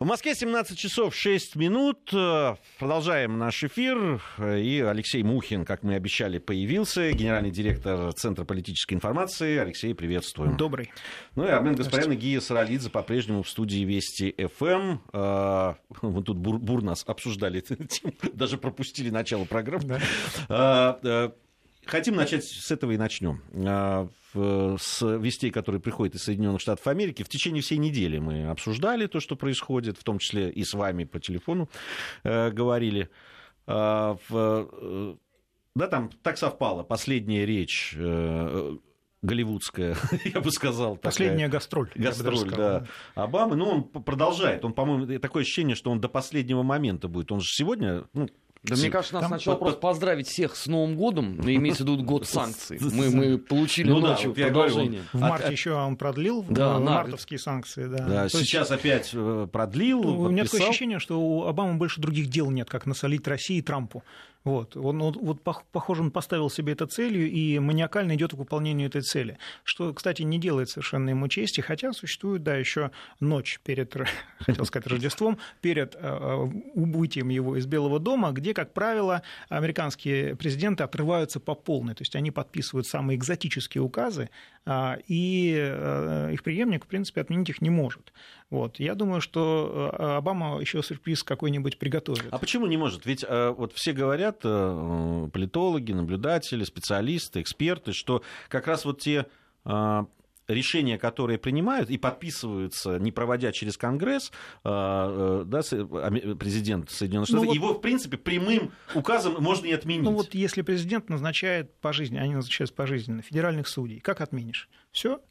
В Москве 17 часов 6 минут. Продолжаем наш эфир. И Алексей Мухин, как мы обещали, появился. Генеральный директор Центра политической информации. Алексей, приветствуем. Добрый. Ну и Армен Гаспарян и Гия Саралидзе по-прежнему в студии Вести ФМ. Мы тут бур, бур нас обсуждали даже пропустили начало программы. Да. Хотим начать с этого и начнем. А, с вестей, которые приходят из Соединенных Штатов Америки. В течение всей недели мы обсуждали то, что происходит, в том числе и с вами по телефону э, говорили. А, э, да, там так совпало. Последняя речь э, голливудская, я бы сказал. Последняя такая, гастроль. Гастроль, да. Обамы. Ну, он продолжает. Он, по-моему, такое ощущение, что он до последнего момента будет. Он же сегодня, ну, да, мне кажется, нас сначала просто поздравить всех с Новым годом, но имеется в виду год санкций. Мы, мы получили ну, ночью да, продолжение. в марте еще он продлил да, мартовские санкции. Да. Да, сейчас есть, опять э, продлил. У меня такое ощущение, что у Обамы больше других дел нет, как насолить России и Трампу. Вот. Он, он, вот, похоже, он поставил себе это целью и маниакально идет к выполнению этой цели. Что, кстати, не делает совершенно ему чести, хотя существует, да, еще ночь перед, хотел сказать, Рождеством, перед э, убытием его из Белого дома, где, как правило, американские президенты отрываются по полной. То есть они подписывают самые экзотические указы, а, и э, их преемник, в принципе, отменить их не может. Вот. Я думаю, что э, Обама еще сюрприз какой-нибудь приготовит. А почему не может? Ведь э, вот все говорят, политологи, наблюдатели, специалисты, эксперты, что как раз вот те решения, которые принимают и подписываются, не проводя через Конгресс, да, президент Соединенных Штатов, ну, вот, его, в принципе, прямым указом можно и отменить. Ну вот если президент назначает пожизненно, они назначают пожизненно федеральных судей, как отменишь? Все,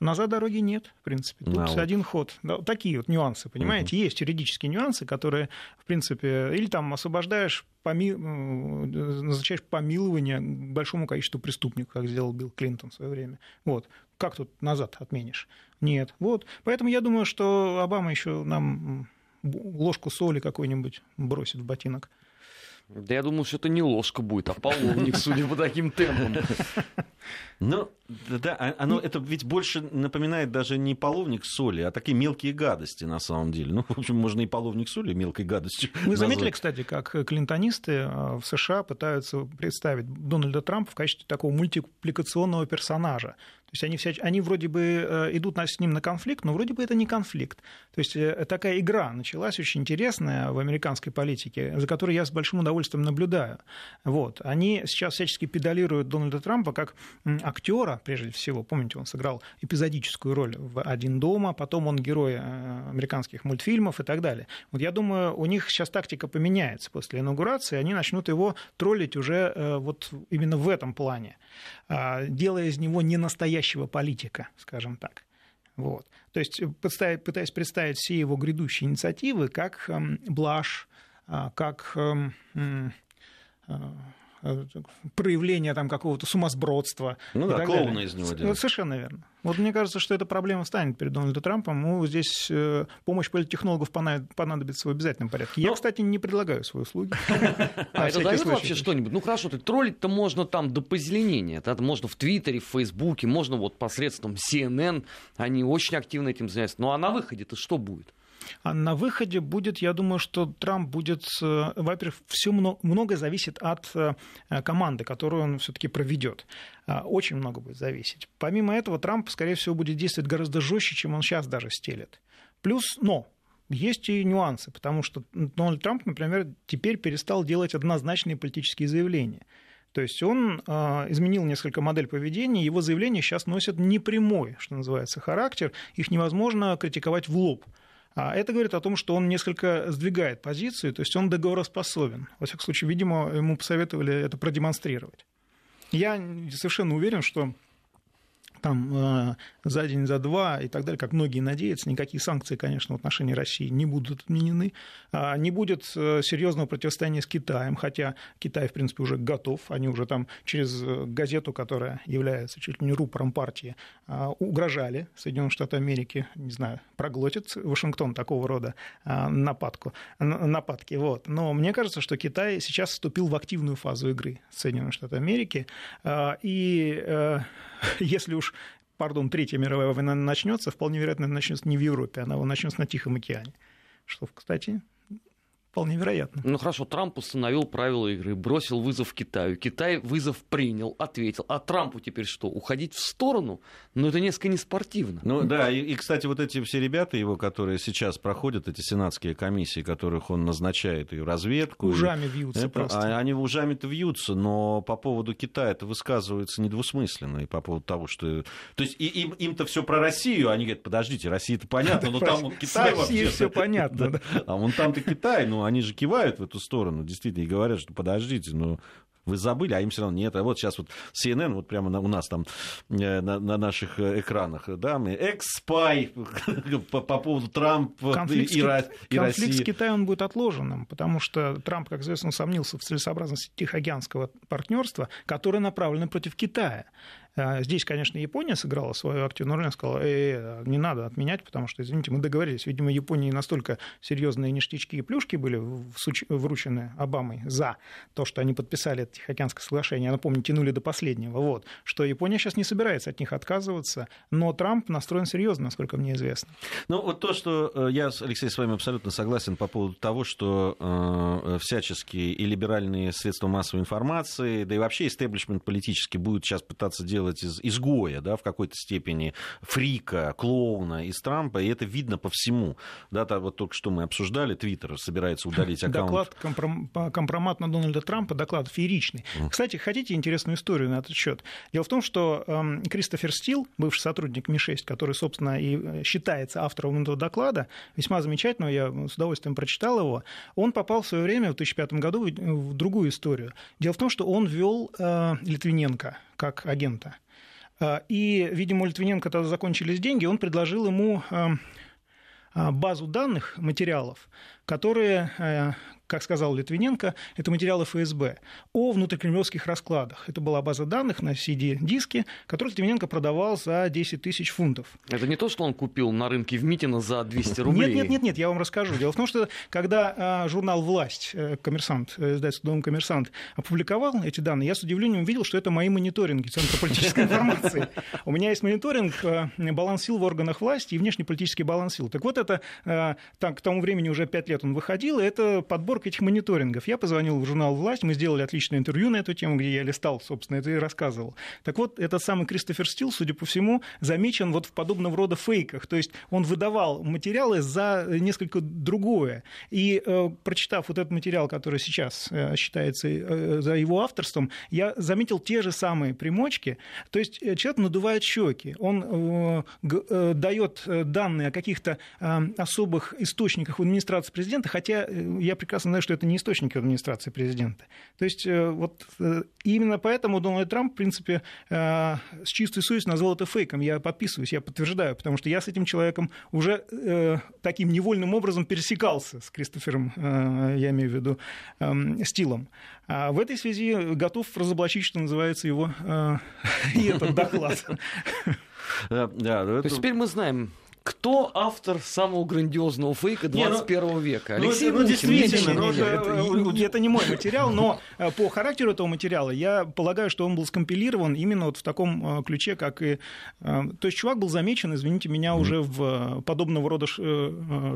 Назад дороги нет, в принципе. Тут а, один ход. Да, такие вот нюансы, понимаете? Угу. Есть юридические нюансы, которые, в принципе, или там освобождаешь, поми... назначаешь помилование большому количеству преступников, как сделал Билл Клинтон в свое время. Вот. Как тут назад отменишь? Нет. Вот. Поэтому я думаю, что Обама еще нам ложку соли какой-нибудь бросит в ботинок. Да я думаю, что это не ложка будет, а половник, судя по таким темпам. Ну, да, а, оно, это ведь больше напоминает даже не половник соли, а такие мелкие гадости на самом деле. Ну, в общем, можно и половник соли мелкой гадостью. Вы назвать. заметили, кстати, как клинтонисты э, в США пытаются представить Дональда Трампа в качестве такого мультипликационного персонажа. То есть они, вся, они вроде бы э, идут с ним на конфликт, но вроде бы это не конфликт. То есть э, такая игра началась очень интересная в американской политике, за которой я с большим удовольствием наблюдаю. Вот. Они сейчас всячески педалируют Дональда Трампа как актера, прежде всего. Помните, он сыграл эпизодическую роль в «Один дома», потом он герой э, американских мультфильмов и так далее. Вот я думаю, у них сейчас тактика поменяется после инаугурации, они начнут его троллить уже вот именно в этом плане, а, делая из него не настоящего настоящего политика, скажем так. Вот. То есть пытаясь представить все его грядущие инициативы как эм, блажь, а, как эм, Э, проявление там какого-то сумасбродства. Ну да, клоуна из него делать. Совершенно верно. Вот мне кажется, что эта проблема станет перед Дональдом Трампом. Ну, здесь э, помощь политтехнологов понадобится в обязательном порядке. Я, кстати, не предлагаю свои услуги. А это дает вообще что-нибудь? Ну хорошо, ты троллить-то можно там до позеленения. Это можно в Твиттере, в Фейсбуке, можно вот посредством CNN. Они очень активно этим занимаются. Ну а на выходе-то что будет? А на выходе будет, я думаю, что Трамп будет, во-первых, все много, многое зависит от э, команды, которую он все-таки проведет. А, очень много будет зависеть. Помимо этого, Трамп, скорее всего, будет действовать гораздо жестче, чем он сейчас даже стелет. Плюс, но есть и нюансы, потому что Дональд Трамп, например, теперь перестал делать однозначные политические заявления. То есть он э, изменил несколько модель поведения, его заявления сейчас носят непрямой, что называется, характер, их невозможно критиковать в лоб. А это говорит о том, что он несколько сдвигает позицию, то есть он договороспособен. Во всяком случае, видимо, ему посоветовали это продемонстрировать. Я совершенно уверен, что там э, за день, за два и так далее, как многие надеются, никакие санкции, конечно, в отношении России не будут отменены, а не будет э, серьезного противостояния с Китаем, хотя Китай, в принципе, уже готов, они уже там через э, газету, которая является чуть ли не рупором партии, угрожали Соединенным Штатам Америки, не знаю, проглотит Вашингтон такого рода нападку, нападки. Вот. Но мне кажется, что Китай сейчас вступил в активную фазу игры Соединенных Штатов Америки, и если уж пардон, Третья мировая война начнется, вполне вероятно, начнется не в Европе, она начнется на Тихом океане. Что, кстати, вполне вероятно. Ну хорошо, Трамп установил правила игры, бросил вызов Китаю. Китай вызов принял, ответил. А Трампу теперь что, уходить в сторону? Ну это несколько неспортивно. Ну да, и, и кстати, вот эти все ребята его, которые сейчас проходят, эти сенатские комиссии, которых он назначает, и разведку. Ужами и, вьются это, просто. А, они ужами-то вьются, но по поводу Китая это высказывается недвусмысленно. И по поводу того, что... То есть и, им, им-то все про Россию, они говорят, подождите, Россия-то понятно, но там Китай вообще... все понятно. А вон там-то Китай, ну они же кивают в эту сторону, действительно, и говорят, что подождите, ну, вы забыли, а им все равно нет. А вот сейчас вот CNN, вот прямо на, у нас там э, на, на наших э, экранах, да, мы экс-спай по, по поводу Трампа конфликт и, и, России. Конфликт с Китаем он будет отложенным, потому что Трамп, как известно, сомнился в целесообразности Тихоокеанского партнерства, которое направлено против Китая. А, здесь, конечно, Япония сыграла свою активную роль, сказала, э, не надо отменять, потому что, извините, мы договорились. Видимо, Японии настолько серьезные ништячки и плюшки были вручены Обамой за то, что они подписали это Тихоокеанское соглашение, напомню, тянули до последнего, вот, что Япония сейчас не собирается от них отказываться, но Трамп настроен серьезно, насколько мне известно. Ну, вот то, что э, я, Алексей, с вами абсолютно согласен по поводу того, что э, всяческие и либеральные средства массовой информации, да и вообще истеблишмент политический будет сейчас пытаться делать сделать из изгоя, да, в какой-то степени фрика, клоуна из Трампа, и это видно по всему. Да, то, вот только что мы обсуждали, Твиттер собирается удалить аккаунт. Доклад компром... компромат на Дональда Трампа, доклад фееричный. Mm. Кстати, хотите интересную историю на этот счет? Дело в том, что эм, Кристофер Стил, бывший сотрудник Ми-6, который, собственно, и э, считается автором этого доклада, весьма замечательного, я с удовольствием прочитал его, он попал в свое время, в 2005 году, в другую историю. Дело в том, что он вел э, Литвиненко как агента. А, и, видимо, у Литвиненко тогда закончились деньги, он предложил ему а, а, базу данных, материалов, которые э, как сказал Литвиненко, это материалы ФСБ о внутрикремлевских раскладах. Это была база данных на CD-диске, которую Литвиненко продавал за 10 тысяч фунтов. Это не то, что он купил на рынке в Митино за 200 рублей? Нет, нет, нет, нет, я вам расскажу. Дело в том, что когда а, журнал «Власть», э, коммерсант, э, издательство «Дом коммерсант» опубликовал эти данные, я с удивлением увидел, что это мои мониторинги Центра политической информации. У меня есть мониторинг э, баланс сил в органах власти и внешнеполитический баланс сил. Так вот, это к тому времени уже 5 лет он выходил, и это подбор подборка этих мониторингов. Я позвонил в журнал «Власть», мы сделали отличное интервью на эту тему, где я листал, собственно, это и рассказывал. Так вот, этот самый Кристофер Стил, судя по всему, замечен вот в подобного рода фейках. То есть он выдавал материалы за несколько другое. И э, прочитав вот этот материал, который сейчас э, считается э, за его авторством, я заметил те же самые примочки. То есть э, человек надувает щеки, он э, э, дает данные о каких-то э, особых источниках в администрации президента, хотя э, я прекрасно знаю, что это не источники администрации президента. То есть э, вот э, именно поэтому Дональд Трамп, в принципе, э, с чистой совестью назвал это фейком. Я подписываюсь, я подтверждаю, потому что я с этим человеком уже таким невольным образом пересекался с Кристофером, я имею в виду, эм, Стилом. А в этой связи готов разоблачить, что называется, его и этот доклад. Да, да, То есть теперь мы знаем, кто автор самого грандиозного фейка 21 не, ну, века? Ну, Алексей ну, ну, действительно, ну, это, это, это не мой материал, но э, по характеру этого материала я полагаю, что он был скомпилирован именно вот в таком э, ключе, как и... Э, то есть чувак был замечен, извините меня, уже в подобного рода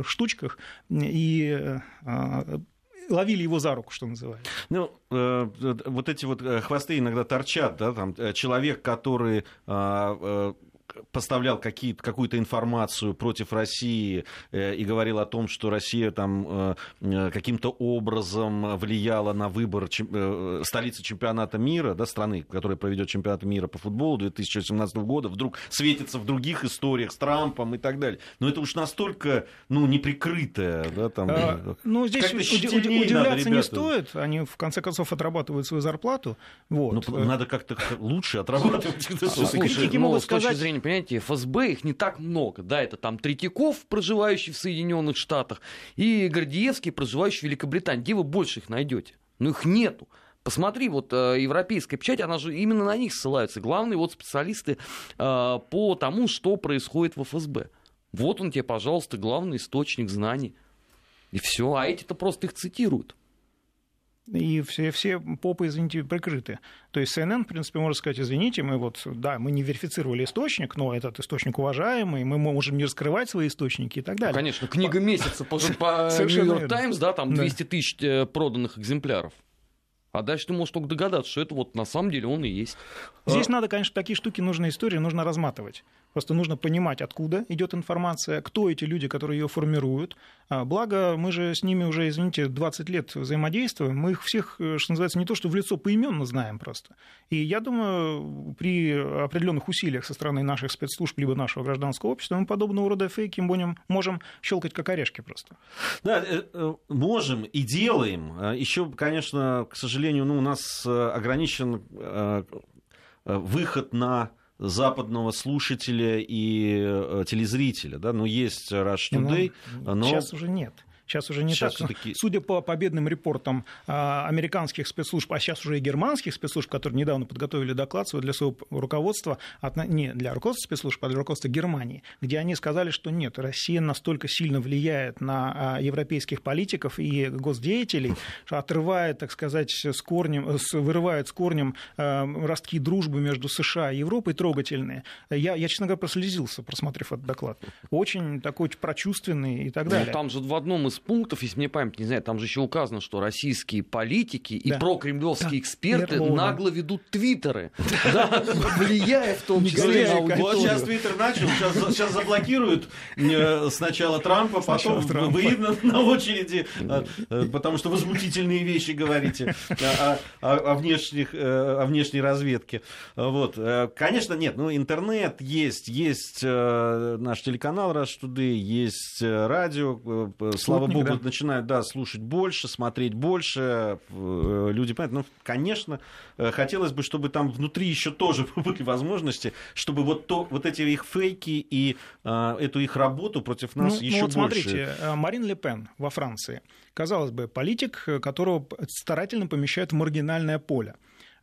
штучках, и ловили его за руку, что называется. Ну, э, вот эти вот хвосты иногда торчат, да, там человек, который э, поставлял какую-то информацию против России э, и говорил о том, что Россия там э, э, каким-то образом влияла на выбор столицы чемпионата мира, да, страны, которая проведет чемпионат мира по футболу 2018 года, вдруг светится в других историях с Трампом и так далее. Но это уж настолько, ну, неприкрытое, да, там... А, ну, здесь уд- удивляться не стоит, они, в конце концов, отрабатывают свою зарплату. Вот. Ну, надо как-то лучше отрабатывать. Слушай, ну, с точки зрения понимаете, ФСБ их не так много. Да, это там Третьяков, проживающий в Соединенных Штатах, и Гордиевский, проживающий в Великобритании. Где вы больше их найдете? Ну, их нету. Посмотри, вот э, европейская печать, она же именно на них ссылается. Главные вот специалисты э, по тому, что происходит в ФСБ. Вот он тебе, пожалуйста, главный источник знаний. И все, а эти-то просто их цитируют. И все, все попы, извините, прикрыты. То есть CNN, в принципе, может сказать, извините, мы вот, да, мы не верифицировали источник, но этот источник уважаемый, мы можем не раскрывать свои источники и так далее. Конечно, книга месяца по Нью-Йорк Таймс, да, там 200 тысяч э, проданных экземпляров. А дальше ты можешь только догадаться, что это вот на самом деле он и есть. Здесь а... надо, конечно, такие штуки, нужно истории, нужно разматывать. Просто нужно понимать, откуда идет информация, кто эти люди, которые ее формируют. А, благо, мы же с ними уже, извините, 20 лет взаимодействуем. Мы их всех, э, что называется, не то что в лицо поименно знаем просто. И я думаю, при определенных усилиях со стороны наших спецслужб либо нашего гражданского общества мы подобного рода фейки будем, можем щелкать как орешки просто. Да, э, э, можем и делаем. Еще, конечно, к сожалению, ну, у нас ограничен выход на западного слушателя и э, телезрителя, да, ну есть Rush ну, Today, но... Сейчас уже нет. Сейчас уже не сейчас так. Судя по победным репортам а, американских спецслужб, а сейчас уже и германских спецслужб, которые недавно подготовили доклад свой для своего руководства, не для руководства спецслужб, а для руководства Германии, где они сказали, что нет, Россия настолько сильно влияет на а, европейских политиков и госдеятелей, что отрывает, так сказать, с корнем, вырывает с корнем а, ростки дружбы между США и Европой трогательные. Я, я честно говоря, прослезился, просмотрев этот доклад. Очень такой прочувственный и так ну, далее. Ну, там же в одном из пунктов, если мне память не знаю, там же еще указано, что российские политики и да. прокремлевские да. эксперты Верно. нагло ведут твиттеры, влияя в том числе на аудиторию. Вот сейчас твиттер начал, сейчас заблокируют э, сначала Трампа, потом вы на очереди, а, э, потому что возмутительные вещи говорите о внешних, э, о внешней разведке. Вот. Конечно, нет, ну интернет есть, есть наш телеканал Rush Today, есть радио, слава богу, да. начинают да, слушать больше, смотреть больше, э, люди понимают. Ну, конечно, э, хотелось бы, чтобы там внутри еще тоже были возможности, чтобы вот, то, вот эти их фейки и а, эту их работу против нас ну, еще ну вот больше. Смотрите, Марин Ле Пен во Франции, казалось бы, политик, которого старательно помещают в маргинальное поле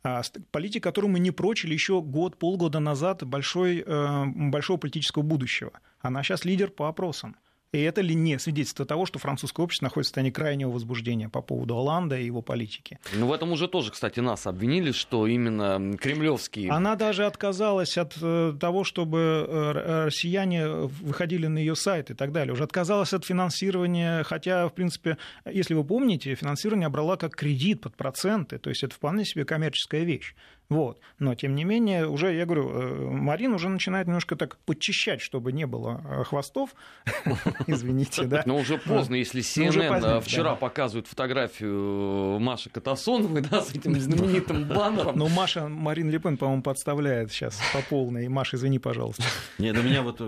а, политик, которому мы не прочили еще год, полгода назад большой, большого политического будущего. Она сейчас лидер по опросам. И это ли не свидетельство того, что французское общество находится в состоянии крайнего возбуждения по поводу Оланда и его политики? Ну, в этом уже тоже, кстати, нас обвинили, что именно кремлевские... Она даже отказалась от э, того, чтобы э, россияне выходили на ее сайт и так далее. Уже отказалась от финансирования, хотя, в принципе, если вы помните, финансирование брала как кредит под проценты, то есть это вполне себе коммерческая вещь. Вот. Но, тем не менее, уже, я говорю, э, Марин уже начинает немножко так подчищать, чтобы не было э, хвостов. Извините, да. Но уже поздно, если CNN вчера показывает фотографию Маши Катасоновой, да, с этим знаменитым баннером. Но Маша, Марин Лепен, по-моему, подставляет сейчас по полной. Маша, извини, пожалуйста. Нет, у меня вот,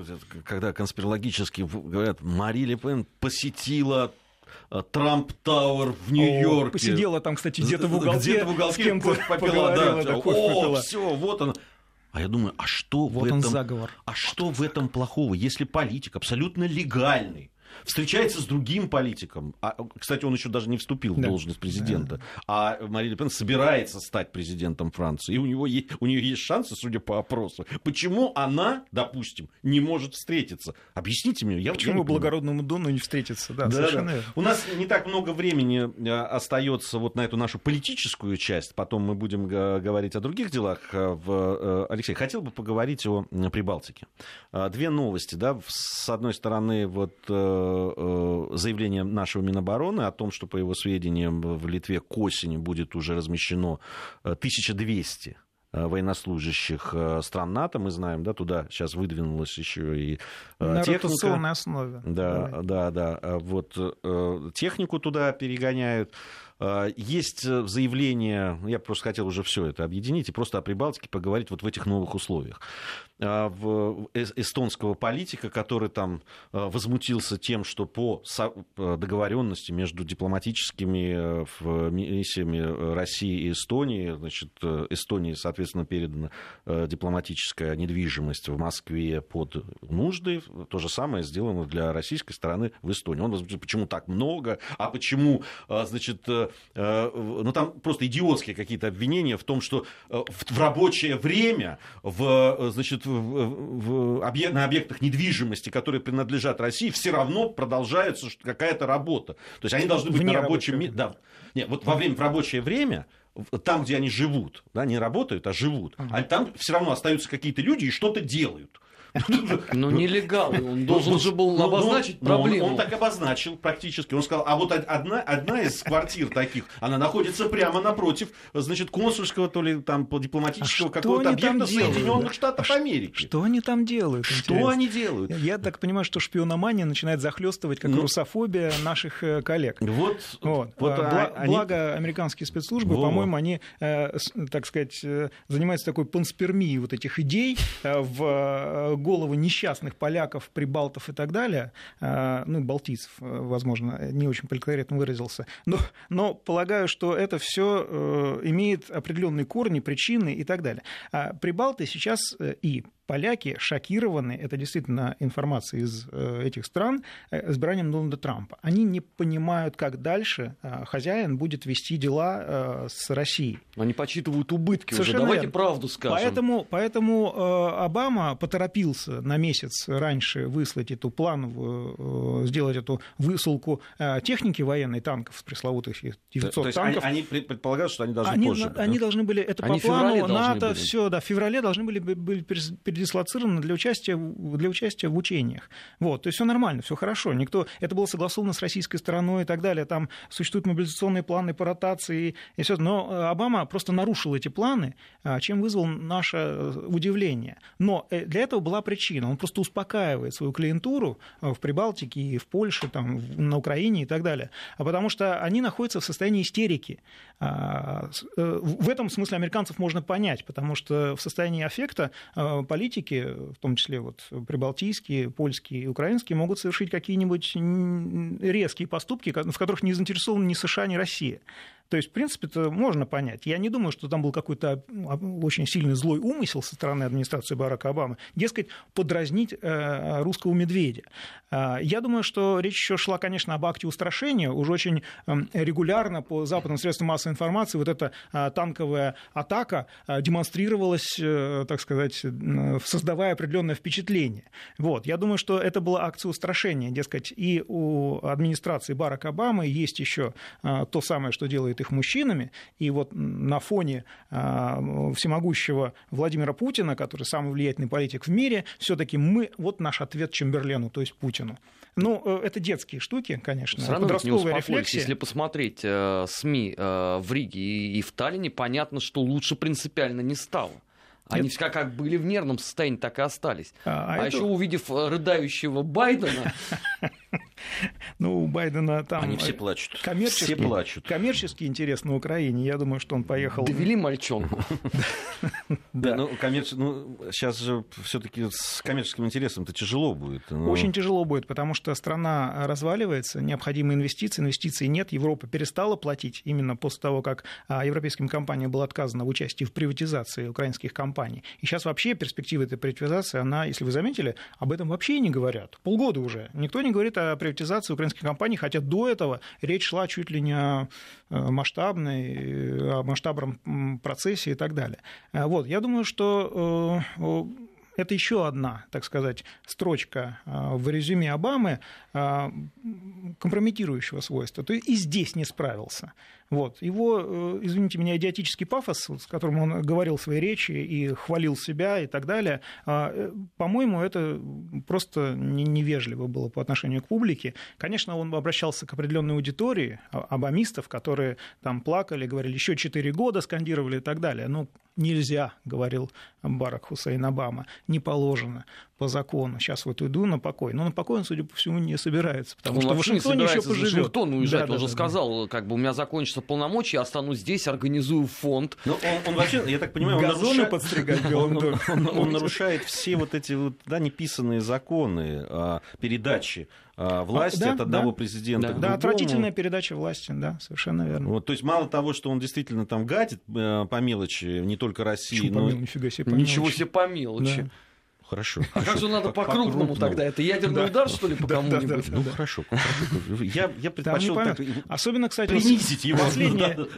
когда конспирологически говорят, Мари Лепен посетила Э, Трамп Тауэр в Нью-Йорке. Посидела там, кстати, где-то в уголке. Где-то в уголке с кем-то попила, да. да О, все, вот он. А я думаю, а что вот в этом... заговор. А что в этом плохого, если политик абсолютно легальный, встречается с другим политиком. А, кстати, он еще даже не вступил в да. должность президента. Да. А Мария Ле Пен собирается стать президентом Франции. И у, него есть, у нее есть шансы, судя по опросу. Почему она, допустим, не может встретиться? Объясните мне. Я Почему благородному Дону не встретиться? Да, да, да. У нас не так много времени э, остается вот на эту нашу политическую часть. Потом мы будем говорить о других делах. Э, в... Э, Алексей, хотел бы поговорить о Прибалтике. Две новости. Да? С одной стороны, вот заявление нашего Минобороны о том, что, по его сведениям, в Литве к осени будет уже размещено 1200 э, военнослужащих э, стран НАТО, мы знаем, да, туда сейчас выдвинулась еще и На техника. На основе. Да, Давай. да, да. Вот технику туда перегоняют. Есть заявление, я просто хотел уже все это объединить и просто о Прибалтике поговорить вот в этих новых условиях. А, в эстонского политика, который там а, возмутился тем, что по договоренности между дипломатическими э, миссиями России и Эстонии, значит, э, Эстонии, соответственно, передана э, дипломатическая недвижимость в Москве под нужды. То же самое сделано для российской стороны в Эстонии. Он возмутился, почему так много, а почему, значит, что ну, там просто идиотские какие-то обвинения в том, что в рабочее время в, значит, в, в объект, на объектах недвижимости, которые принадлежат России, все равно продолжается какая-то работа. То есть они должны быть Вне на рабочем месте. Да. Нет, вот во время в рабочее время там, где они живут, да, не работают, а живут, uh-huh. а там все равно остаются какие-то люди и что-то делают. Ну, нелегал, он должен же был ну, обозначить проблему. Он так обозначил практически. Он сказал, а вот одна, одна из квартир таких, она находится прямо напротив, значит, консульского, то ли там дипломатического а какого-то объекта Соединенных Штатов а Америки. Что они там делают? Что они делают? Я так понимаю, что шпиономания начинает захлестывать, как ну, русофобия наших э, коллег. Вот, вот. вот а, они... Благо, американские спецслужбы, Во. по-моему, они, э, так сказать, э, занимаются такой панспермией вот этих идей в головы несчастных поляков, прибалтов и так далее, э, ну, балтийцев, э, возможно, не очень политкорректно выразился, но, но полагаю, что это все э, имеет определенные корни, причины и так далее. А прибалты сейчас и поляки шокированы, это действительно информация из э, этих стран, э, избранием Дональда Трампа. Они не понимают, как дальше э, хозяин будет вести дела с Россией. Они подсчитывают убытки Совершенно уже, давайте верно. правду скажем. Поэтому, поэтому Обама поторопился на месяц раньше выслать эту плановую, сделать эту высылку техники военной, танков, пресловутых 900 То есть танков. Они, они предполагают, что они должны они, позже. Они да? должны были, это они по плану НАТО, все, да, в феврале должны были быть дислоцированы для участия, для участия в учениях. Вот, то есть все нормально, все хорошо. Никто, это было согласовано с российской стороной и так далее. Там существуют мобилизационные планы по ротации и все. Но э, Обама просто нарушил эти планы, а, чем вызвал наше э, удивление. Но э, для этого была причина. Он просто успокаивает свою клиентуру в Прибалтике и в Польше, там, на Украине и так далее. А потому что они находятся в состоянии истерики. А, в этом смысле американцев можно понять, потому что в состоянии аффекта политики политики, в том числе вот прибалтийские, польские и украинские, могут совершить какие-нибудь резкие поступки, в которых не заинтересованы ни США, ни Россия. То есть, в принципе, это можно понять. Я не думаю, что там был какой-то ну, очень сильный злой умысел со стороны администрации Барака Обамы, дескать, подразнить э, русского медведя. А, я думаю, что речь еще шла, конечно, об акте устрашения. Уже очень регулярно по западным средствам массовой информации вот эта а, танковая атака а, демонстрировалась, э, так сказать, создавая определенное впечатление. Вот. Я думаю, что это была акция устрашения. Дескать, и у администрации Барака Обамы есть еще то самое, что делает их мужчинами. И вот на фоне а, всемогущего Владимира Путина, который самый влиятельный политик в мире, все-таки мы, вот наш ответ Чемберлену, то есть Путину. Ну, э, это детские штуки, конечно, Все подростковая рефлексия. Если посмотреть э, СМИ э, в Риге и, и в Таллине, понятно, что лучше принципиально не стало. Они Нет. как, были в нервном состоянии, так и остались. А, а, а это... еще увидев рыдающего Байдена, Ну, у Байдена там... Они все плачут. Коммерческий, все плачут. Коммерческий интерес на Украине. Я думаю, что он поехал... Довели мальчонку. Да, ну, коммерч... ну, сейчас же все таки с коммерческим интересом-то тяжело будет. Очень тяжело будет, потому что страна разваливается, необходимы инвестиции, инвестиций нет, Европа перестала платить именно после того, как а, европейским компаниям было отказано в участии в приватизации украинских компаний. И сейчас вообще перспектива этой приватизации, она, если вы заметили, об этом вообще не говорят. Полгода уже. Никто не говорит о приватизации украинских компаний, хотя до этого речь шла чуть ли не о масштабной, о масштабном процессе и так далее. Вот, я думаю, что э, это еще одна, так сказать, строчка э, в резюме Обамы э, компрометирующего свойства. То есть и здесь не справился. Вот. Его, э, извините меня, идиотический пафос, с которым он говорил в своей речи и хвалил себя и так далее, а, э, по-моему, это просто невежливо было по отношению к публике. Конечно, он обращался к определенной аудитории, а, обамистов, которые там плакали, говорили, еще 4 года скандировали и так далее. Но нельзя, говорил Барак Хусейн Обама, не положено по закону. Сейчас вот уйду на покой. Но на покой он, судя по всему, не собирается, потому он что в Вашингтоне еще поживет. Вашингтон уезжать, да, он да, же да, сказал, как бы у меня закончатся полномочия, я останусь здесь, организую фонд. Но он, он вообще, я так понимаю, он Газоны нарушает... подстригать он, он, он нарушает все вот эти вот, да, неписанные законы а, передачи а, власти да, от одного да, президента да, к другому. Да, отвратительная передача власти, да, совершенно верно. Вот, то есть мало того, что он действительно там гадит э, по мелочи, не только России, Чего но... По мелочи, нифига себе по Ничего себе по мелочи. Да. Хорошо. А как же надо по-крупному тогда? Это ядерный удар, что ли, по кому-нибудь? Ну, хорошо. Я предпочел так Особенно, кстати, принизить его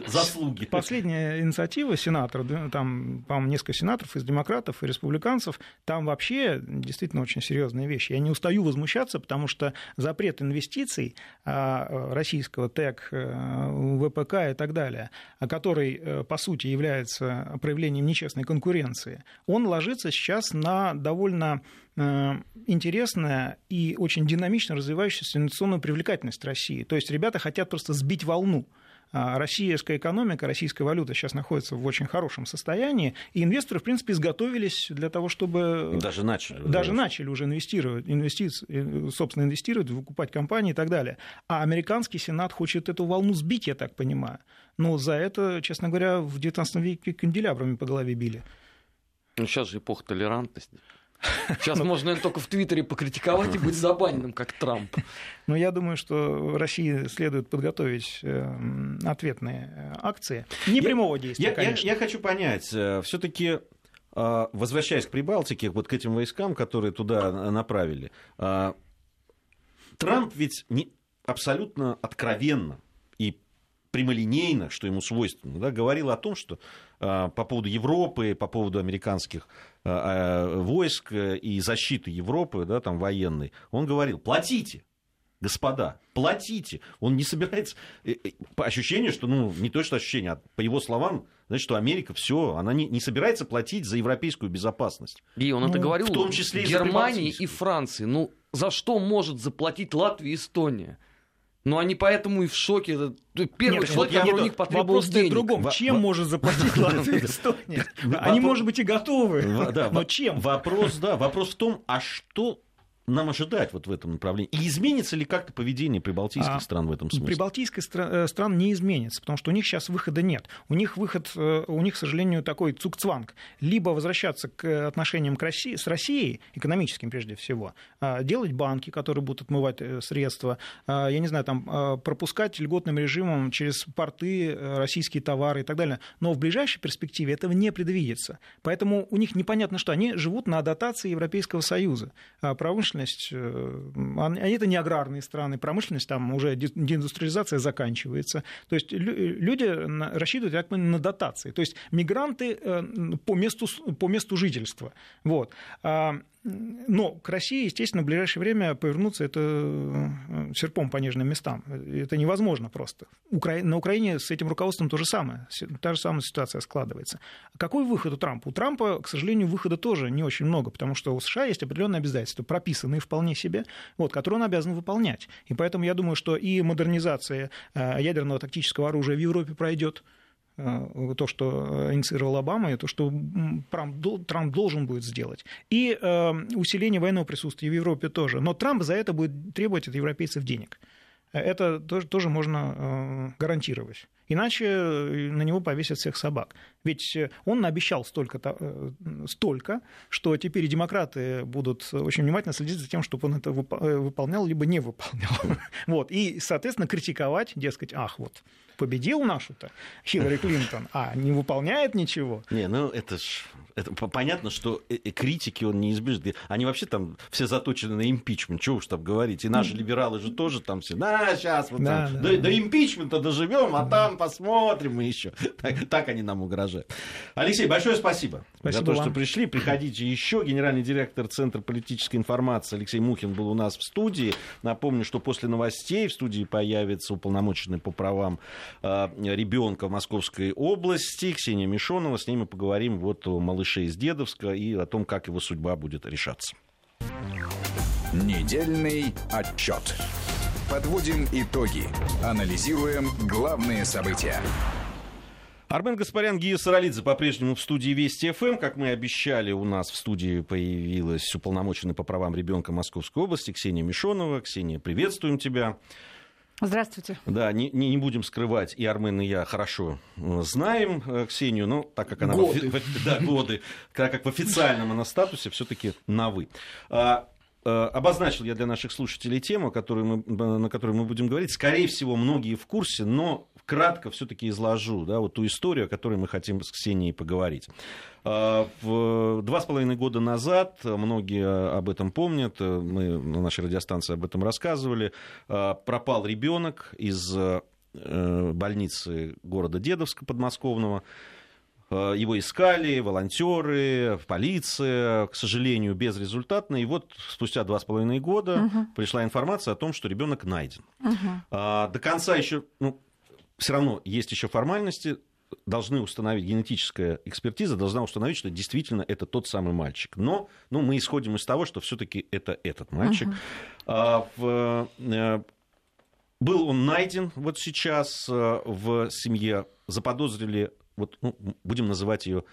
заслуги. Последняя инициатива сенатора, там, по-моему, несколько сенаторов из демократов и республиканцев, там вообще действительно очень серьезные вещи. Я не устаю возмущаться, потому что запрет инвестиций а, российского ТЭК, э, ВПК и так далее, который, э, по сути, является проявлением нечестной конкуренции, он ложится сейчас на довольно э, интересная и очень динамично развивающаяся инвестиционную привлекательность России. То есть ребята хотят просто сбить волну. А российская экономика, российская валюта сейчас находится в очень хорошем состоянии, и инвесторы, в принципе, изготовились для того, чтобы... Даже начали. Даже начали уже инвестировать, инвестиции, собственно, инвестировать, выкупать компании и так далее. А американский Сенат хочет эту волну сбить, я так понимаю. Но за это, честно говоря, в 19 веке канделябрами по голове били. Ну, сейчас же эпоха толерантности. Сейчас ну, можно только в Твиттере покритиковать и быть забаненным, как Трамп. Но я думаю, что России следует подготовить э, ответные э, акции. Не прямого действия, я, конечно. Я, я хочу понять, э, все-таки возвращаясь к Прибалтике, вот к этим войскам, которые туда направили, Трамп ведь не, абсолютно откровенно и прямолинейно, что ему свойственно, да, говорил о том, что по поводу Европы, по поводу американских Э, войск и защиты Европы, да, там военной, он говорил, платите, господа, платите. Он не собирается... Э, э, по ощущению, что, ну, не то что ощущение, а по его словам, значит, что Америка все, она не, не собирается платить за европейскую безопасность. И он ну, это говорил в том числе Германии и Франции. Ну, за что может заплатить Латвия и Эстония? Ну, они поэтому и в шоке. Это первый Нет, человек, который у них потребовал денег. другом. Чем может заплатить Латвия и Эстония? Они, может быть, и готовы, но чем? Вопрос, да, вопрос в том, а что нам ожидать вот в этом направлении? И изменится ли как-то поведение прибалтийских а, стран в этом смысле? Прибалтийских стра- э, стран не изменится, потому что у них сейчас выхода нет. У них выход, э, у них, к сожалению, такой цукцванг. Либо возвращаться к отношениям к России, с Россией, экономическим прежде всего, а, делать банки, которые будут отмывать э, средства, а, я не знаю, там, пропускать льготным режимом через порты российские товары и так далее. Но в ближайшей перспективе этого не предвидится. Поэтому у них непонятно что. Они живут на дотации Европейского Союза. Промышленность промышленность, э, они это не аграрные страны, промышленность, там уже деиндустриализация заканчивается. То есть люди рассчитывают, как на дотации. То есть мигранты э, по месту, по месту жительства. Вот. Но к России, естественно, в ближайшее время повернуться это э, серпом по нежным местам. Это невозможно просто. На Украине с этим руководством то же самое. Та же самая ситуация складывается. Какой выход у Трампа? У Трампа, к сожалению, выхода тоже не очень много, потому что у США есть определенные обязательства, прописанные вполне себе, вот, которые он обязан выполнять. И поэтому я думаю, что и модернизация э, ядерного тактического оружия в Европе пройдет, то, что инициировал Обама, и то, что Трамп должен будет сделать. И э, усиление военного присутствия в Европе тоже. Но Трамп за это будет требовать от европейцев денег. Это тоже, можно э, гарантировать. Иначе на него повесят всех собак. Ведь он обещал столько, столько, что теперь демократы будут очень внимательно следить за тем, чтобы он это выполнял, либо не выполнял. Вот. И, соответственно, критиковать, дескать, ах, вот победил нашу-то Хиллари Клинтон, а не выполняет ничего. Не, ну это ж это понятно, что критики он не избежит. Они вообще там все заточены на импичмент, чего уж там говорить. И наши либералы же тоже там все, да, сейчас вот да, там, да, до, да. до импичмента доживем, а там посмотрим мы еще. Так, так они нам угрожают. Алексей, большое спасибо, спасибо за то, вам. что пришли. Приходите еще. Генеральный директор Центра политической информации Алексей Мухин был у нас в студии. Напомню, что после новостей в студии появится уполномоченный по правам э, ребенка в Московской области Ксения Мишонова. С ней мы поговорим вот о малыше из Дедовска и о том, как его судьба будет решаться. Недельный отчет. Подводим итоги. Анализируем главные события. Армен Гаспарян, Гия Саралидзе по-прежнему в студии Вести ФМ. Как мы обещали, у нас в студии появилась уполномоченная по правам ребенка Московской области Ксения Мишонова. Ксения, приветствуем тебя. Здравствуйте. Да, не, не, не будем скрывать, и Армен, и я хорошо э, знаем э, Ксению, но так как она... Годы. В, да, годы. Так как в официальном она статусе, все таки на «вы». А, обозначил я для наших слушателей тему, которую мы, на которую мы будем говорить. Скорее всего, многие в курсе, но кратко все-таки изложу да, вот ту историю, о которой мы хотим с Ксенией поговорить. В два с половиной года назад, многие об этом помнят, мы на нашей радиостанции об этом рассказывали, пропал ребенок из э, больницы города Дедовска подмосковного. А, его искали волонтеры, полиция, к сожалению, безрезультатно. И вот спустя два с половиной года угу. пришла информация о том, что ребенок найден. Угу. До конца еще, ну, все равно есть еще формальности, должны установить, генетическая экспертиза должна установить, что действительно это тот самый мальчик. Но ну, мы исходим из того, что все-таки это этот мальчик. Uh-huh. А, в, а, был он найден вот сейчас а, в семье, заподозрили, вот, ну, будем называть ее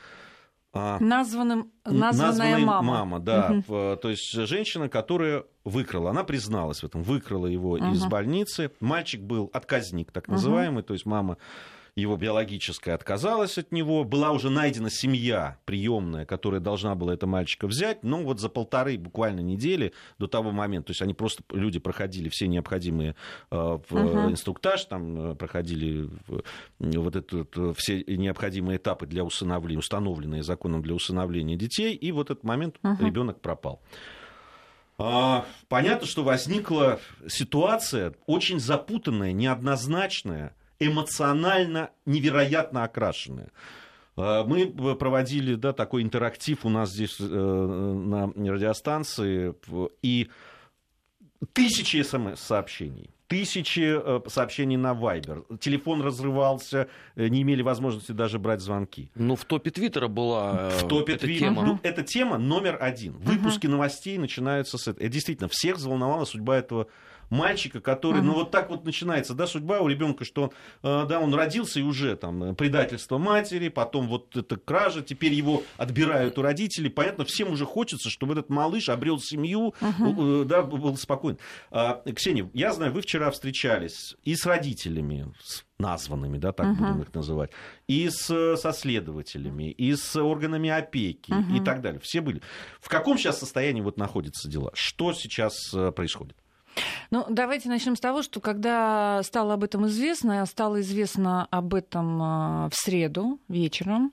Названным, названная мама. мама, да. Угу. То есть женщина, которая выкрала, она призналась в этом, выкрала его угу. из больницы. Мальчик был отказник, так называемый, угу. то есть мама его биологическая отказалась от него, была уже найдена семья приемная, которая должна была этого мальчика взять, но вот за полторы буквально недели до того момента, то есть они просто, люди проходили все необходимые э, uh-huh. инструктаж, там э, проходили вот этот, все необходимые этапы для усыновления, установленные законом для усыновления детей, и вот этот момент uh-huh. ребенок пропал. А, понятно, что возникла ситуация очень запутанная, неоднозначная, эмоционально невероятно окрашенная. А, мы проводили да, такой интерактив у нас здесь э, на радиостанции, и тысячи смс-сообщений, тысячи э, сообщений на Вайбер. Телефон разрывался, э, не имели возможности даже брать звонки. Ну, в топе Твиттера была в топе эта Твиттера. тема. Ну, эта тема номер один. Выпуски uh-huh. новостей начинаются с этого. Действительно, всех взволновала судьба этого мальчика, который, ну вот так вот начинается, да, судьба у ребенка, что он, э, да, он родился и уже там э, предательство матери, потом вот эта кража, теперь его отбирают у родителей, понятно, всем уже хочется, чтобы этот малыш обрел семью, uh-huh. да, был спокоен. А, Ксения, я знаю, вы вчера встречались и с родителями, с названными, да, так uh-huh. будем их называть, и с, со следователями, и с органами опеки uh-huh. и так далее. Все были. В каком сейчас состоянии вот находятся дела? Что сейчас происходит? Ну, давайте начнем с того, что когда стало об этом известно, стало известно об этом а, в среду вечером,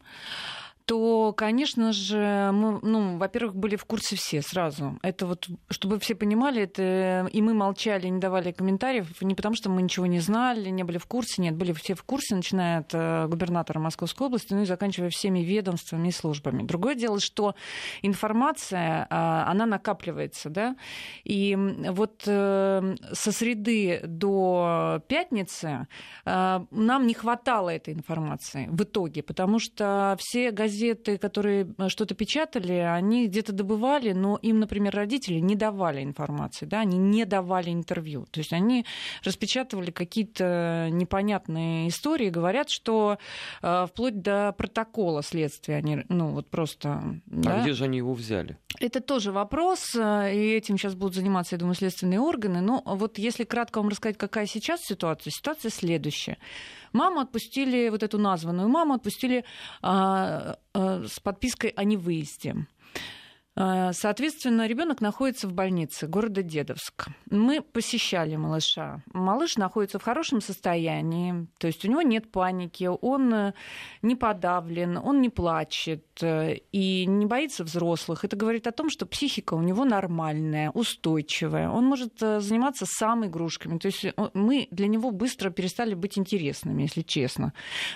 то, конечно же, мы, ну, во-первых, были в курсе все сразу. Это вот, чтобы все понимали, это и мы молчали, не давали комментариев, не потому что мы ничего не знали, не были в курсе, нет, были все в курсе, начиная от э, губернатора Московской области, ну и заканчивая всеми ведомствами и службами. Другое дело, что информация, а, она накапливается, да, и вот э, со среды до пятницы э, нам не хватало этой информации в итоге, потому что все газеты газеты, которые э, что-то печатали, они где-то добывали, но им, например, родители не давали информации, да, они не давали интервью. То есть они распечатывали какие-то непонятные истории, говорят, что э, вплоть до протокола следствия они, ну, вот просто... А да? где же они его взяли? Это тоже вопрос, э, и этим сейчас будут заниматься, я думаю, следственные органы. Но вот если кратко вам рассказать, какая сейчас ситуация, ситуация следующая. Маму отпустили, вот эту названную маму отпустили а, а, с подпиской о невыезде. А, соответственно, ребенок находится в больнице города Дедовск. Мы посещали малыша. Малыш находится в хорошем состоянии, то есть у него нет паники, он э, не подавлен, он не плачет э, и не боится взрослых. Это говорит о том, что психика у него нормальная, устойчивая. Он может э, заниматься сам игрушками. То есть мы для него быстро перестали быть интересными, если честно.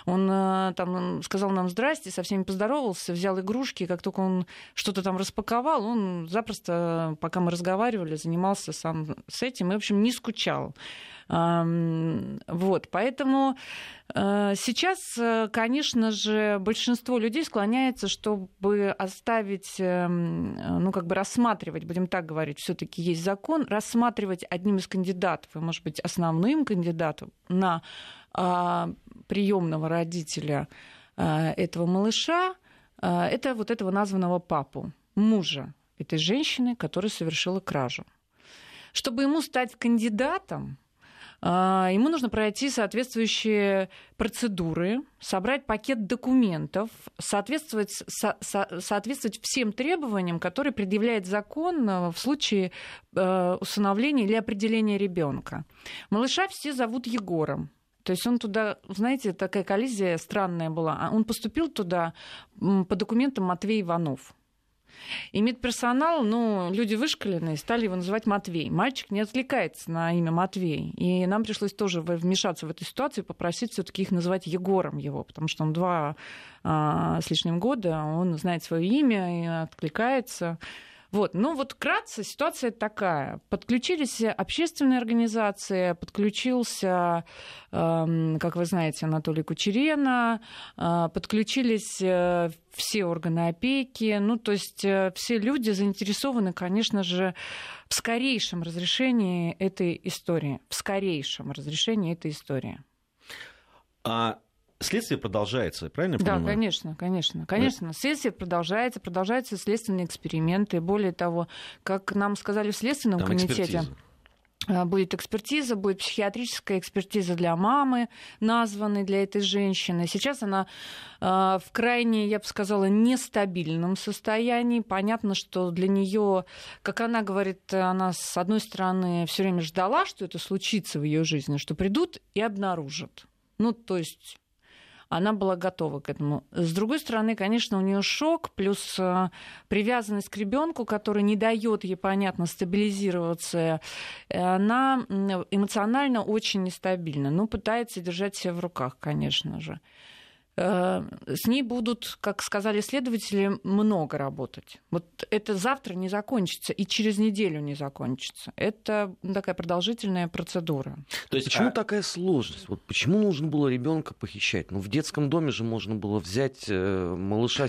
Он там сказал нам здрасте, со всеми поздоровался, взял игрушки, как только он что-то там распаковал, практиковал, он запросто, пока мы разговаривали, занимался сам с этим и, в общем, не скучал. Вот, поэтому э, сейчас, э, конечно же, большинство людей склоняется, чтобы оставить, эм, ну, как бы рассматривать, будем так говорить, все-таки есть закон, рассматривать одним из кандидатов, и, может быть, основным кандидатом на а, приемного родителя э, этого малыша, это вот этого названного папу мужа этой женщины, которая совершила кражу. Чтобы ему стать кандидатом, а, ему нужно пройти соответствующие процедуры, собрать пакет документов, соответствовать, со, со, соответствовать всем требованиям, которые предъявляет закон в случае э, усыновления или определения ребенка. Малыша все зовут Егором. То есть он туда, знаете, такая коллизия странная была. А он поступил туда по документам Матвей Иванов. И медперсонал, ну, люди вышкаленные, стали его называть Матвей. Мальчик не отвлекается на имя Матвей. И нам пришлось тоже вмешаться в эту ситуацию и попросить все таки их называть Егором его, потому что он два а, с лишним года, он знает свое имя и откликается. Вот. Ну вот вкратце ситуация такая. Подключились общественные организации, подключился, э, как вы знаете, Анатолий Кучерена, э, подключились э, все органы опеки. Ну то есть э, все люди заинтересованы, конечно же, в скорейшем разрешении этой истории. В скорейшем разрешении этой истории. А Следствие продолжается, правильно я да, понимаю? Да, конечно, конечно. Конечно, да. следствие продолжается, продолжаются следственные эксперименты. Более того, как нам сказали в Следственном Там комитете... Экспертиза. А, будет экспертиза, будет психиатрическая экспертиза для мамы, названной для этой женщины. Сейчас она э, в крайне, я бы сказала, нестабильном состоянии. Понятно, что для нее, как она говорит, она с одной стороны все время ждала, что это случится в ее жизни, что придут и обнаружат. Ну, то есть она была готова к этому. С другой стороны, конечно, у нее шок, плюс э, привязанность к ребенку, который не дает ей, понятно, стабилизироваться. Она эмоционально очень нестабильна, но пытается держать себя в руках, конечно же. Э, с ней будут, как сказали следователи, много работать. Вот это завтра не закончится и через неделю не закончится. Это такая продолжительная процедура. То есть почему а... такая сложность? Вот почему нужно было ребенка похищать? Ну в детском доме же можно было взять э, малыша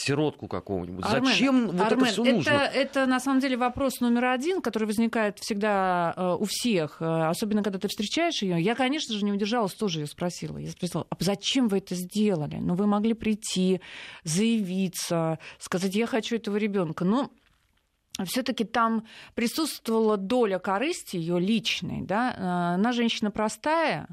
сиротку какого-нибудь. Армен, Зачем вот Армен, это все нужно? Это, это на самом деле вопрос номер один, который возникает всегда э, у всех, э, особенно когда ты встречаешь ее. Я, конечно же, не удержалась, тоже ее спросила. Я спросила, а зачем вы это сделали? Ну, вы могли прийти, заявиться, сказать, я хочу этого ребенка. Но все-таки там присутствовала доля корысти ее личной, да, э, она женщина простая,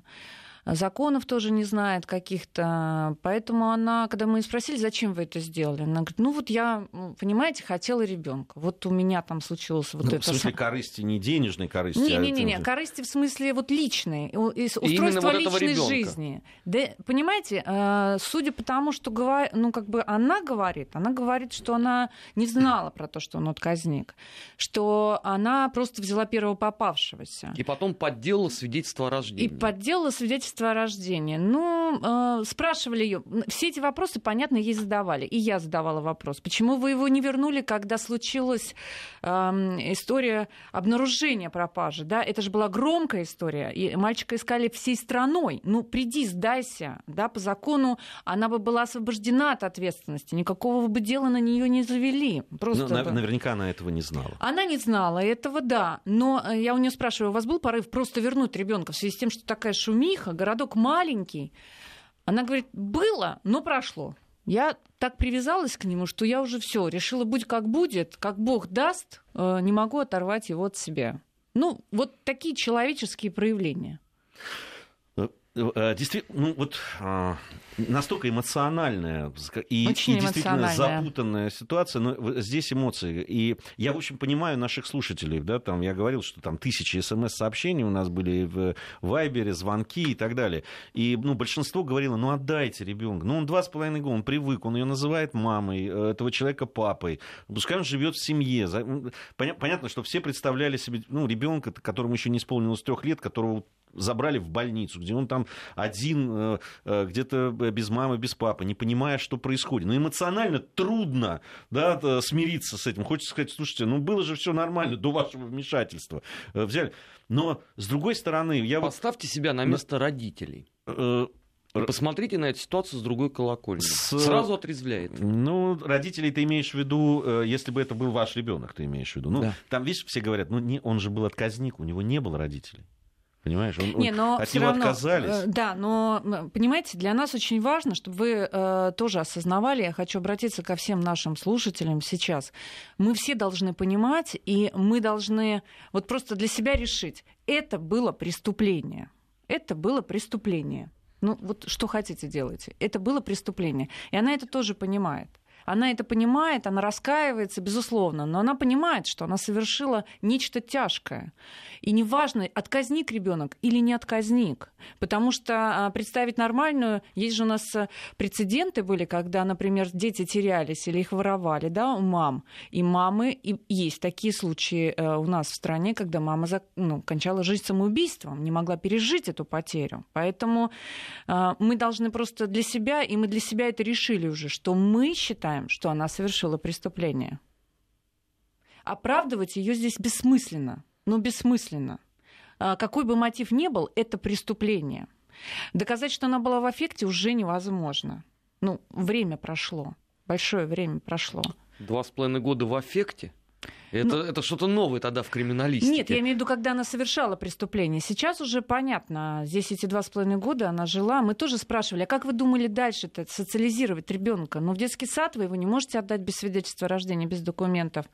законов тоже не знает каких-то. Поэтому она, когда мы спросили, зачем вы это сделали, она говорит, ну вот я, понимаете, хотела ребенка. Вот у меня там случилось вот ну, это. В смысле корысти, не денежной корысти? Не-не-не, а не, корысти в смысле вот личной, устройство вот личной жизни. Да, понимаете, э, судя по тому, что говор... ну, как бы она говорит, она говорит, что она не знала про то, что он отказник, что она просто взяла первого попавшегося. И потом подделала свидетельство о рождении. И подделала свидетельство свидетельство о рождении. Ну, э, спрашивали ее. Все эти вопросы, понятно, ей задавали. И я задавала вопрос. Почему вы его не вернули, когда случилась э, история обнаружения пропажи? Да? Это же была громкая история. И мальчика искали всей страной. Ну, приди, сдайся. Да? По закону она бы была освобождена от ответственности. Никакого бы дела на нее не завели. Просто ну, наверняка она этого не знала. Она не знала этого, да. Но э, я у нее спрашиваю, у вас был порыв просто вернуть ребенка в связи с тем, что такая шумиха, городок маленький. Она говорит, было, но прошло. Я так привязалась к нему, что я уже все решила, будь как будет, как Бог даст, э, не могу оторвать его от себя. Ну, вот такие человеческие проявления. Э, действительно, ну вот а, настолько эмоциональная и, и действительно запутанная ситуация, но здесь эмоции. И я, в общем, понимаю наших слушателей, да, там я говорил, что там тысячи смс-сообщений у нас были в Вайбере, звонки и так далее. И ну, большинство говорило, ну отдайте ребенка. Ну он два с половиной года, он привык, он ее называет мамой, э, этого человека папой. Пускай он живет в семье. Понятно, что все представляли себе ну, ребенка, которому еще не исполнилось трех лет, которого забрали в больницу, где он там один, э, э, где-то без мамы, без папы, не понимая, что происходит. Но эмоционально трудно да, смириться с этим. Хочется сказать, слушайте, ну было же все нормально до вашего вмешательства. Э, взяли. Но с другой стороны, я Поставьте вот... себя на место родителей. И посмотрите на эту ситуацию с другой колокольни. С... Сразу отрезвляет. Ну, родителей ты имеешь в виду, если бы это был ваш ребенок, ты имеешь в виду. Ну, да. там, видишь, все говорят, ну, не, он же был отказник, у него не было родителей. Понимаешь? Он, Не, но от него равно, отказались. Э, да, но, понимаете, для нас очень важно, чтобы вы э, тоже осознавали, я хочу обратиться ко всем нашим слушателям сейчас. Мы все должны понимать, и мы должны вот просто для себя решить, это было преступление. Это было преступление. Ну, вот что хотите делайте. Это было преступление. И она это тоже понимает. Она это понимает, она раскаивается, безусловно, но она понимает, что она совершила нечто тяжкое. И неважно, отказник ребенок или не отказник. Потому что а, представить нормальную, есть же у нас э, прецеденты были, когда, например, дети терялись или их воровали да, у мам. И мамы, и есть такие случаи э, у нас в стране, когда мама ну, кончала жизнь самоубийством, не могла пережить эту потерю. Поэтому э, мы должны просто для себя, и мы для себя это решили уже, что мы считаем, знаем, что она совершила преступление. Оправдывать ее здесь бессмысленно. Ну, бессмысленно. А, какой бы мотив ни был, это преступление. Доказать, что она была в аффекте, уже невозможно. Ну, время прошло. Большое время прошло. Два с половиной года в аффекте? Это, ну, это что-то новое тогда в криминалистике. Нет, я имею в виду, когда она совершала преступление. Сейчас уже понятно. Здесь эти два с половиной года она жила. Мы тоже спрашивали, а как вы думали дальше это социализировать ребенка? Но ну, в детский сад вы его не можете отдать без свидетельства о рождении, без документов.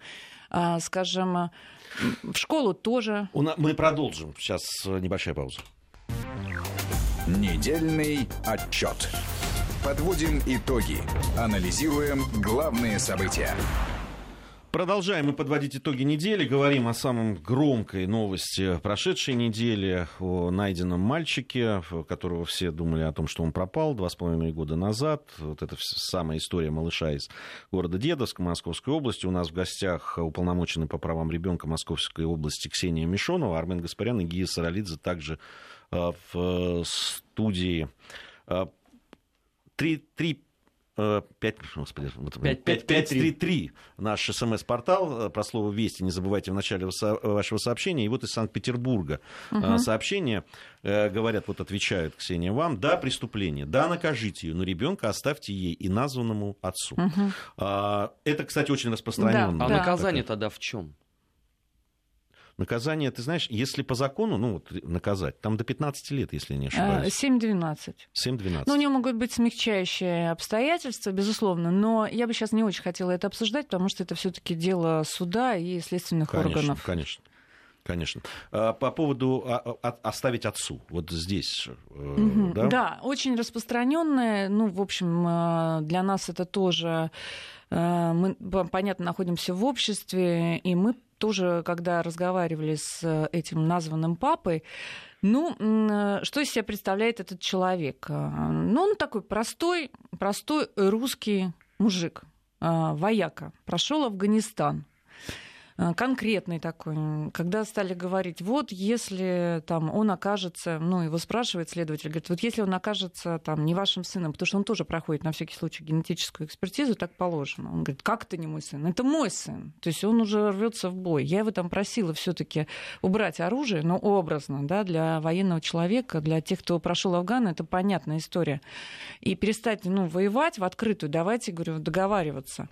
А, скажем, в школу тоже. Мы продолжим. Сейчас небольшая пауза. Недельный отчет. Подводим итоги. Анализируем главные события. Продолжаем мы подводить итоги недели. Говорим о самом громкой новости прошедшей недели, о найденном мальчике, которого все думали о том, что он пропал два с половиной года назад. Вот это самая история малыша из города Дедовска, Московской области. У нас в гостях уполномоченный по правам ребенка Московской области Ксения Мишонова, Армен Гаспарян и Гия Саралидзе также а, в студии. А, три, три 5, господи, 533 наш смс-портал про слово «Вести». Не забывайте в начале вашего сообщения. И вот из Санкт-Петербурга угу. сообщение. Говорят, вот отвечают, Ксения, вам. Да, преступление. Да, накажите ее, но ребенка оставьте ей и названному отцу. Угу. Это, кстати, очень распространенно. Да, а да. наказание тогда в чем? Наказание, ты знаешь, если по закону, ну, вот, наказать, там до 15 лет, если не ошибаюсь. 7-12. 7-12. Ну, у него могут быть смягчающие обстоятельства, безусловно, но я бы сейчас не очень хотела это обсуждать, потому что это все таки дело суда и следственных конечно, органов. Конечно, Конечно. А, по поводу а, а, оставить отцу, вот здесь, угу. да? Да, очень распространенное. Ну, в общем, для нас это тоже мы, понятно, находимся в обществе, и мы тоже, когда разговаривали с э, этим названным папой, ну, э, что из себя представляет этот человек? Э, ну, он такой простой, простой русский мужик, вояка, прошел Афганистан, Э, конкретный такой, когда стали говорить, вот если там он окажется, ну, его спрашивает следователь, говорит, вот если он окажется там не вашим сыном, потому что он тоже проходит на всякий случай генетическую экспертизу, так положено. Он говорит, как это не мой сын? Это мой сын. То есть он уже рвется в бой. Я его там просила все-таки убрать оружие, но образно, да, для военного человека, для тех, кто прошел Афган, это понятная история. И перестать, ну, воевать в открытую, давайте, говорю, договариваться.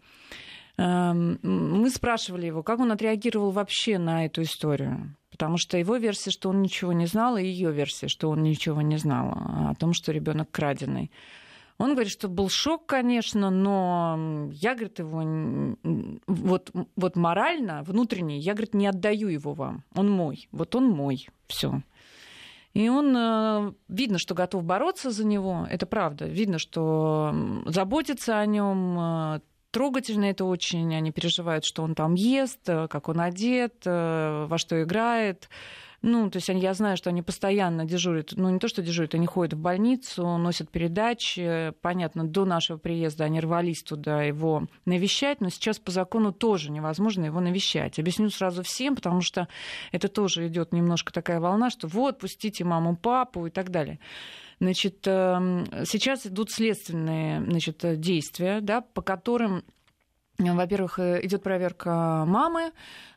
Эм, мы спрашивали его, как он отреагировал вообще на эту историю. Потому что его версия, что он ничего не знал, и ее версия, что он ничего не знал о том, что ребенок краденый. Он говорит, что был шок, конечно, но я, говорит, его вот, вот морально, внутренне, я, говорит, не отдаю его вам. Он мой. Вот он мой. Все. И он, э, видно, что готов бороться за него, это правда. Видно, что заботится о нем, э, трогательно это очень. Они переживают, что он там ест, э, как он одет, э, во что играет. Ну, то есть я знаю, что они постоянно дежурят. Ну, не то, что дежурят, они ходят в больницу, носят передачи. Понятно, до нашего приезда они рвались туда его навещать, но сейчас по закону тоже невозможно его навещать. Объясню сразу всем, потому что это тоже идет немножко такая волна, что вот, пустите маму, папу и так далее. Значит, эм, сейчас идут следственные значит, действия, да, по которым во-первых, идет проверка мамы,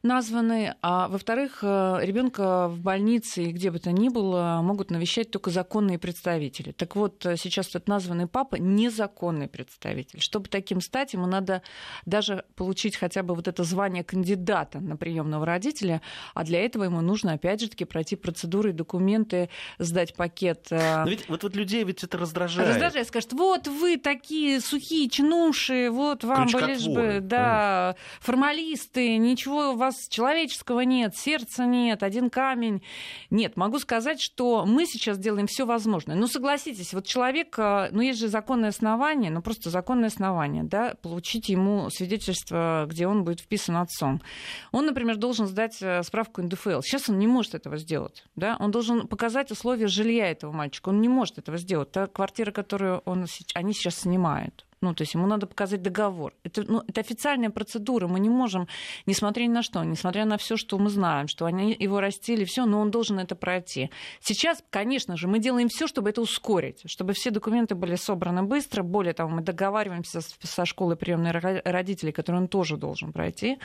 названы, а во-вторых, э, ребенка в больнице и где бы то ни было могут навещать только законные представители. Так вот, э, сейчас этот названный папа незаконный представитель. Чтобы таким стать, ему надо даже получить хотя бы вот это звание кандидата на приемного родителя, а для этого ему нужно, опять же таки, пройти процедуры, документы, сдать пакет. Э, Но ведь вот, вот людей ведь это раздражает. Раздражает, скажет, вот вы такие сухие чинуши, вот вам бы лишь бы, да, формалисты, ничего у вас вас человеческого нет, сердца нет, один камень. Нет, могу сказать, что мы сейчас делаем все возможное. Ну, согласитесь, вот человек, э, ну, есть же законное основание, ну, просто законное основание, да, получить ему свидетельство, где он будет вписан отцом. Он, например, должен сдать э, справку НДФЛ. Сейчас он не может этого сделать, да, он должен показать условия жилья этого мальчика. Он не может этого сделать. Та квартира, которую он, они сейчас снимают. Ну, то есть ему надо показать договор. Это, ну, это официальная процедура. Мы не можем, несмотря ни на что, несмотря на все, что мы знаем, что они его растили, все, но он должен это пройти. Сейчас, конечно же, мы делаем все, чтобы это ускорить, чтобы все документы были собраны быстро. Более того, мы договариваемся со школой приемной родителей, которую он тоже должен пройти.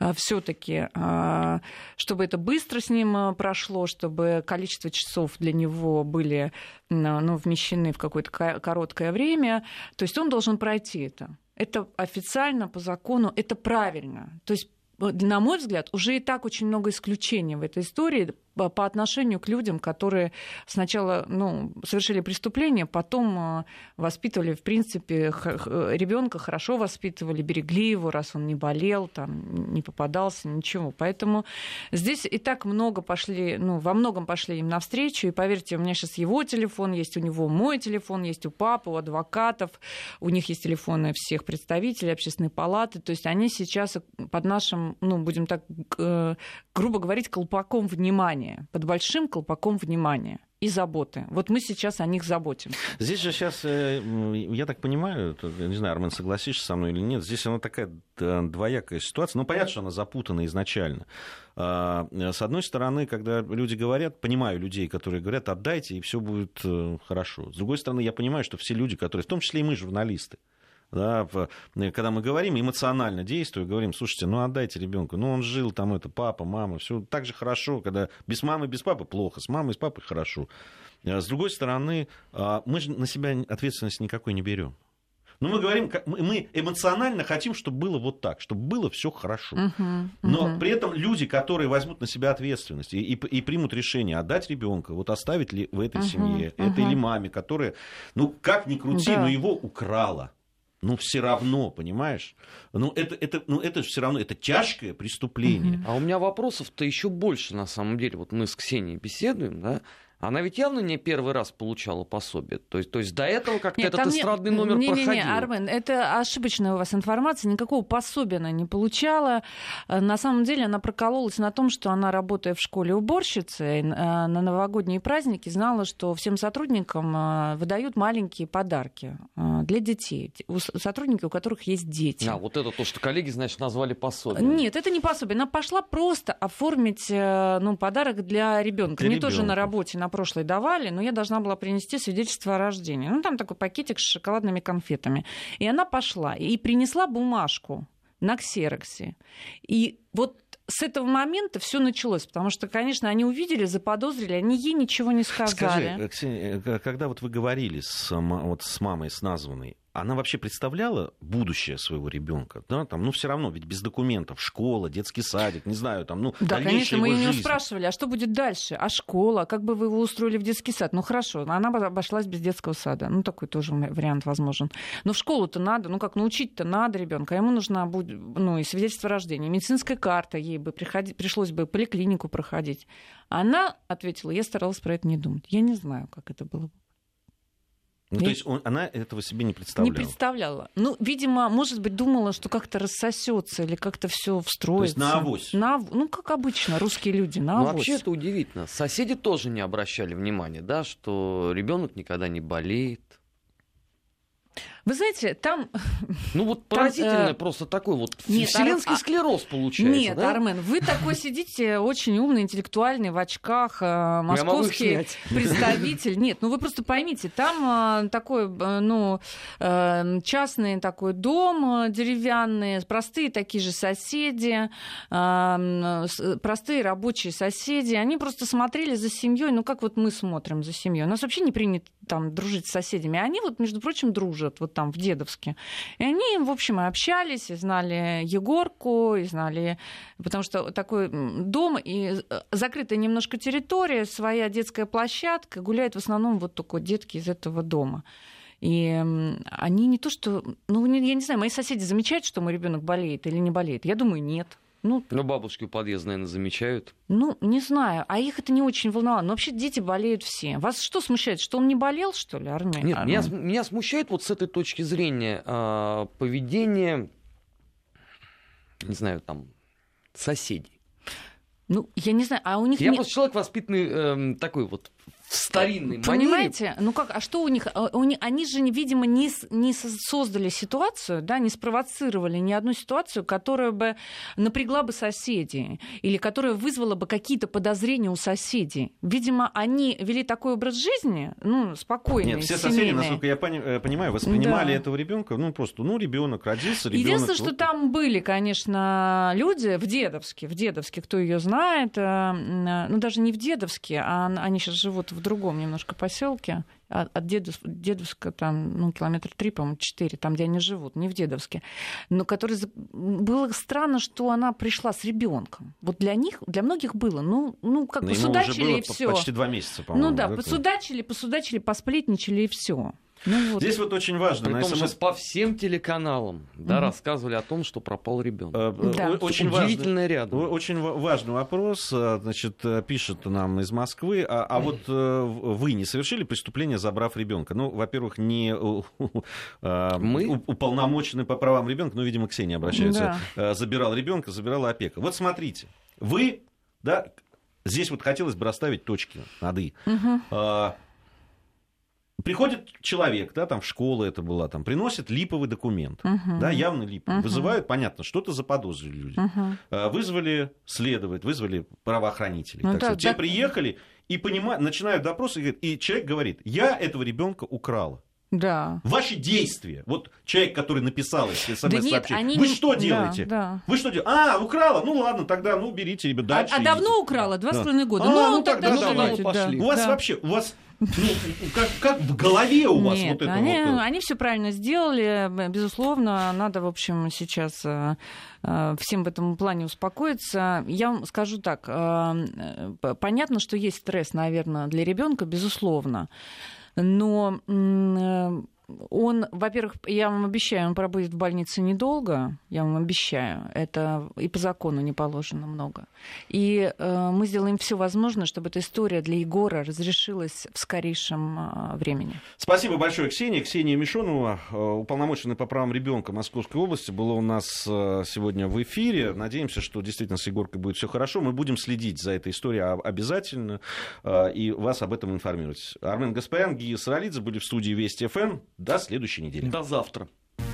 А, Все-таки, а, чтобы это быстро с ним а, прошло, чтобы количество часов для него были ну, вмещены в какое-то короткое время. То есть он должен пройти это. Это официально по закону, это правильно. То есть на мой взгляд, уже и так очень много исключений в этой истории по отношению к людям, которые сначала ну, совершили преступление, потом э, воспитывали, в принципе, ребенка хорошо воспитывали, берегли его, раз он не болел, там, не попадался, ничего. Поэтому здесь и так много пошли, ну, во многом пошли им навстречу. И поверьте, у меня сейчас его телефон есть, у него мой телефон есть, у папы, у адвокатов, у них есть телефоны всех представителей общественной палаты. То есть они сейчас под нашим, ну, будем так э, грубо говорить, колпаком внимания внимания, под большим колпаком внимания и заботы. Вот мы сейчас о них заботим. Здесь же сейчас, э, я так понимаю, не знаю, Армен, согласишься со мной или нет, здесь она такая двоякая ситуация. Ну, понятно, что она запутана изначально. А, с одной стороны, когда люди говорят, понимаю людей, которые говорят, отдайте, и все будет э, хорошо. С другой стороны, я понимаю, что все люди, которые, в том числе и мы, журналисты, да, когда мы говорим, эмоционально действуя, говорим, слушайте, ну отдайте ребенку, ну он жил там, это папа, мама, все так же хорошо, когда без мамы, без папы плохо, с мамой, с папой хорошо. А с другой стороны, а, мы же на себя ответственность никакой не берем. Но мы говорим, мы эмоционально хотим, чтобы было вот так, чтобы было все хорошо. Uh-huh, uh-huh. Но при этом люди, которые возьмут на себя ответственность и, и, и примут решение отдать ребенка, вот оставить ли в этой uh-huh, семье, uh-huh. это или маме, которая, ну как ни крути, да. но его украла ну все равно, понимаешь? Ну это, это, ну, это все равно, это тяжкое преступление. А у меня вопросов-то еще больше, на самом деле. Вот мы с Ксенией беседуем, да, она ведь явно не первый раз получала пособие. То есть, то есть до этого как-то этот не, эстрадный номер не, проходил. Не, не, Армен, это ошибочная у вас информация. Никакого пособия она не получала. На самом деле она прокололась на том, что она, работая в школе уборщицей, на новогодние праздники знала, что всем сотрудникам э, выдают маленькие подарки э, для детей. У сотрудников, у которых есть дети. А, вот это то, что коллеги, значит, назвали пособием. Нет, это не пособие. Она пошла просто оформить э, ну, подарок для ребенка. Мне тоже на работе, на прошлой давали, но я должна была принести свидетельство о рождении. Ну, там такой пакетик с шоколадными конфетами. И она пошла и принесла бумажку на ксероксе. И вот с этого момента все началось, потому что, конечно, они увидели, заподозрили, они ей ничего не сказали. Скажи, Ксения, э, когда вот вы говорили с, вот с мамой, с названной, она вообще представляла будущее своего ребенка, да, там, ну, все равно, ведь без документов, школа, детский садик, не знаю, там, ну, Да, конечно, мы ее не спрашивали, а что будет дальше, а школа, как бы вы его устроили в детский сад, ну, хорошо, она обошлась без детского сада, ну, такой тоже вариант возможен, но в школу-то надо, ну, как научить-то надо ребенка, ему нужна будет, ну, и свидетельство рождения, медицинская карта, ей бы приходи, пришлось бы поликлинику проходить. Она ответила, я старалась про это не думать, я не знаю, как это было бы. Ну, то есть он, она этого себе не представляла? Не представляла. Ну, видимо, может быть, думала, что как-то рассосется или как-то все встроится. То есть на авось? На, ну, как обычно, русские люди, на ну, авось. вообще это удивительно. Соседи тоже не обращали внимания, да, что ребенок никогда не болеет, Вы знаете, там... Ну вот поразительно э... просто такой вот нет, вселенский Ар... склероз получается, Нет, да? Армен, вы такой сидите, очень умный, интеллектуальный, в очках, э, московский представитель. Нет, ну вы просто поймите, там э, такой, ну, частный такой дом деревянный, простые такие же соседи, простые рабочие соседи, они просто смотрели за семьей, ну как вот мы смотрим за семьей. У нас вообще не принято там дружить с соседями, они вот, между прочим, дружат. Вот там в Дедовске. И они, в общем, и общались, и знали Егорку, и знали... Потому что такой дом, и э, закрытая немножко территория, своя детская площадка, гуляют в основном вот только детки из этого дома. И они не то что... Ну, я не знаю, мои соседи замечают, что мой ребенок болеет или не болеет? Я думаю, нет. Ну, Но бабушки у подъезда, наверное, замечают. Ну, не знаю. А их это не очень волновало. Но вообще дети болеют все. Вас что смущает? Что он не болел, что ли, Армен? Нет, Меня, меня смущает вот с этой точки зрения э, поведение, не знаю, там, соседей. Ну, я не знаю, а у них... Я не... просто человек воспитанный э, такой вот в старинной Понимаете? манере. Ну как, а что у них? А, у них они же, видимо, не, не создали ситуацию, да, не спровоцировали ни одну ситуацию, которая бы напрягла бы соседей или которая вызвала бы какие-то подозрения у соседей. Видимо, они вели такой образ жизни, ну, спокойный, Нет, все семейный. соседи, насколько я э, понимаю, воспринимали да. этого ребенка, ну, просто, ну, ребенок родился, ребенок. Единственное, что там были, конечно, люди в Дедовске, в Дедовске, кто ее знает, э, э, ну, даже не в Дедовске, а они сейчас живут в другом немножко поселке, от, от Дедов, Дедовска там, ну, километр три, по-моему, четыре, там, где они живут, не в Дедовске, но который... Было странно, что она пришла с ребенком. Вот для них, для многих было, ну, ну как бы судачили и все. почти два месяца, по-моему. Ну да, посудачили, посудачили, посплетничали и все. Ну, вот. Здесь вот очень важно. При том, СМС... что по всем телеканалам да, угу. рассказывали о том, что пропал ребенок. Э, да. Очень удивительно рядом. Очень важный вопрос. Э, значит, э, пишет нам из Москвы. А, а вот вы не совершили преступление, забрав ребенка? Ну, во-первых, не Мы? уполномоченный по правам ребенка, ну, видимо, Ксения обращается, да. забирал ребенка, забирала опека. Вот смотрите, вы, да, здесь вот хотелось бы расставить точки над «и». Угу. Приходит человек, да, там в школу это была, там, приносит липовый документ, uh-huh. да, явно липовый. Uh-huh. Вызывают, понятно, что-то заподозрили люди. Uh-huh. Вызвали следовать, вызвали правоохранителей. Ну, так да. Да. Те приехали и понимают, начинают допрос, и, и человек говорит, я этого ребенка украла. Да. Ваши действия. Вот человек, который написал эти смс-сообщения. Да вы что делаете? Да, да. Вы что делаете? А, украла? Ну ладно, тогда ну берите, ребят, дальше. А, а давно украла? Два с половиной года. А, ну, ну тогда, тогда давайте, пошли. У вас да. вообще, у вас ну, как, как в голове у вас Нет, вот это они, вот? Они все правильно сделали. Безусловно, надо, в общем, сейчас э, э, всем в этом плане успокоиться. Я вам скажу так. Э, понятно, что есть стресс, наверное, для ребенка, безусловно. Но он, во-первых, я вам обещаю, он пробудет в больнице недолго, я вам обещаю, это и по закону не положено много. И э, мы сделаем все возможное, чтобы эта история для Егора разрешилась в скорейшем э, времени. Спасибо большое, Ксения. Ксения Мишонова, э, уполномоченная по правам ребенка Московской области, была у нас э, сегодня в эфире. Надеемся, что действительно с Егоркой будет все хорошо. Мы будем следить за этой историей обязательно э, и вас об этом информировать. Армен Гаспарян, Гия Саралидзе были в студии Вести ФМ. До следующей недели. До завтра.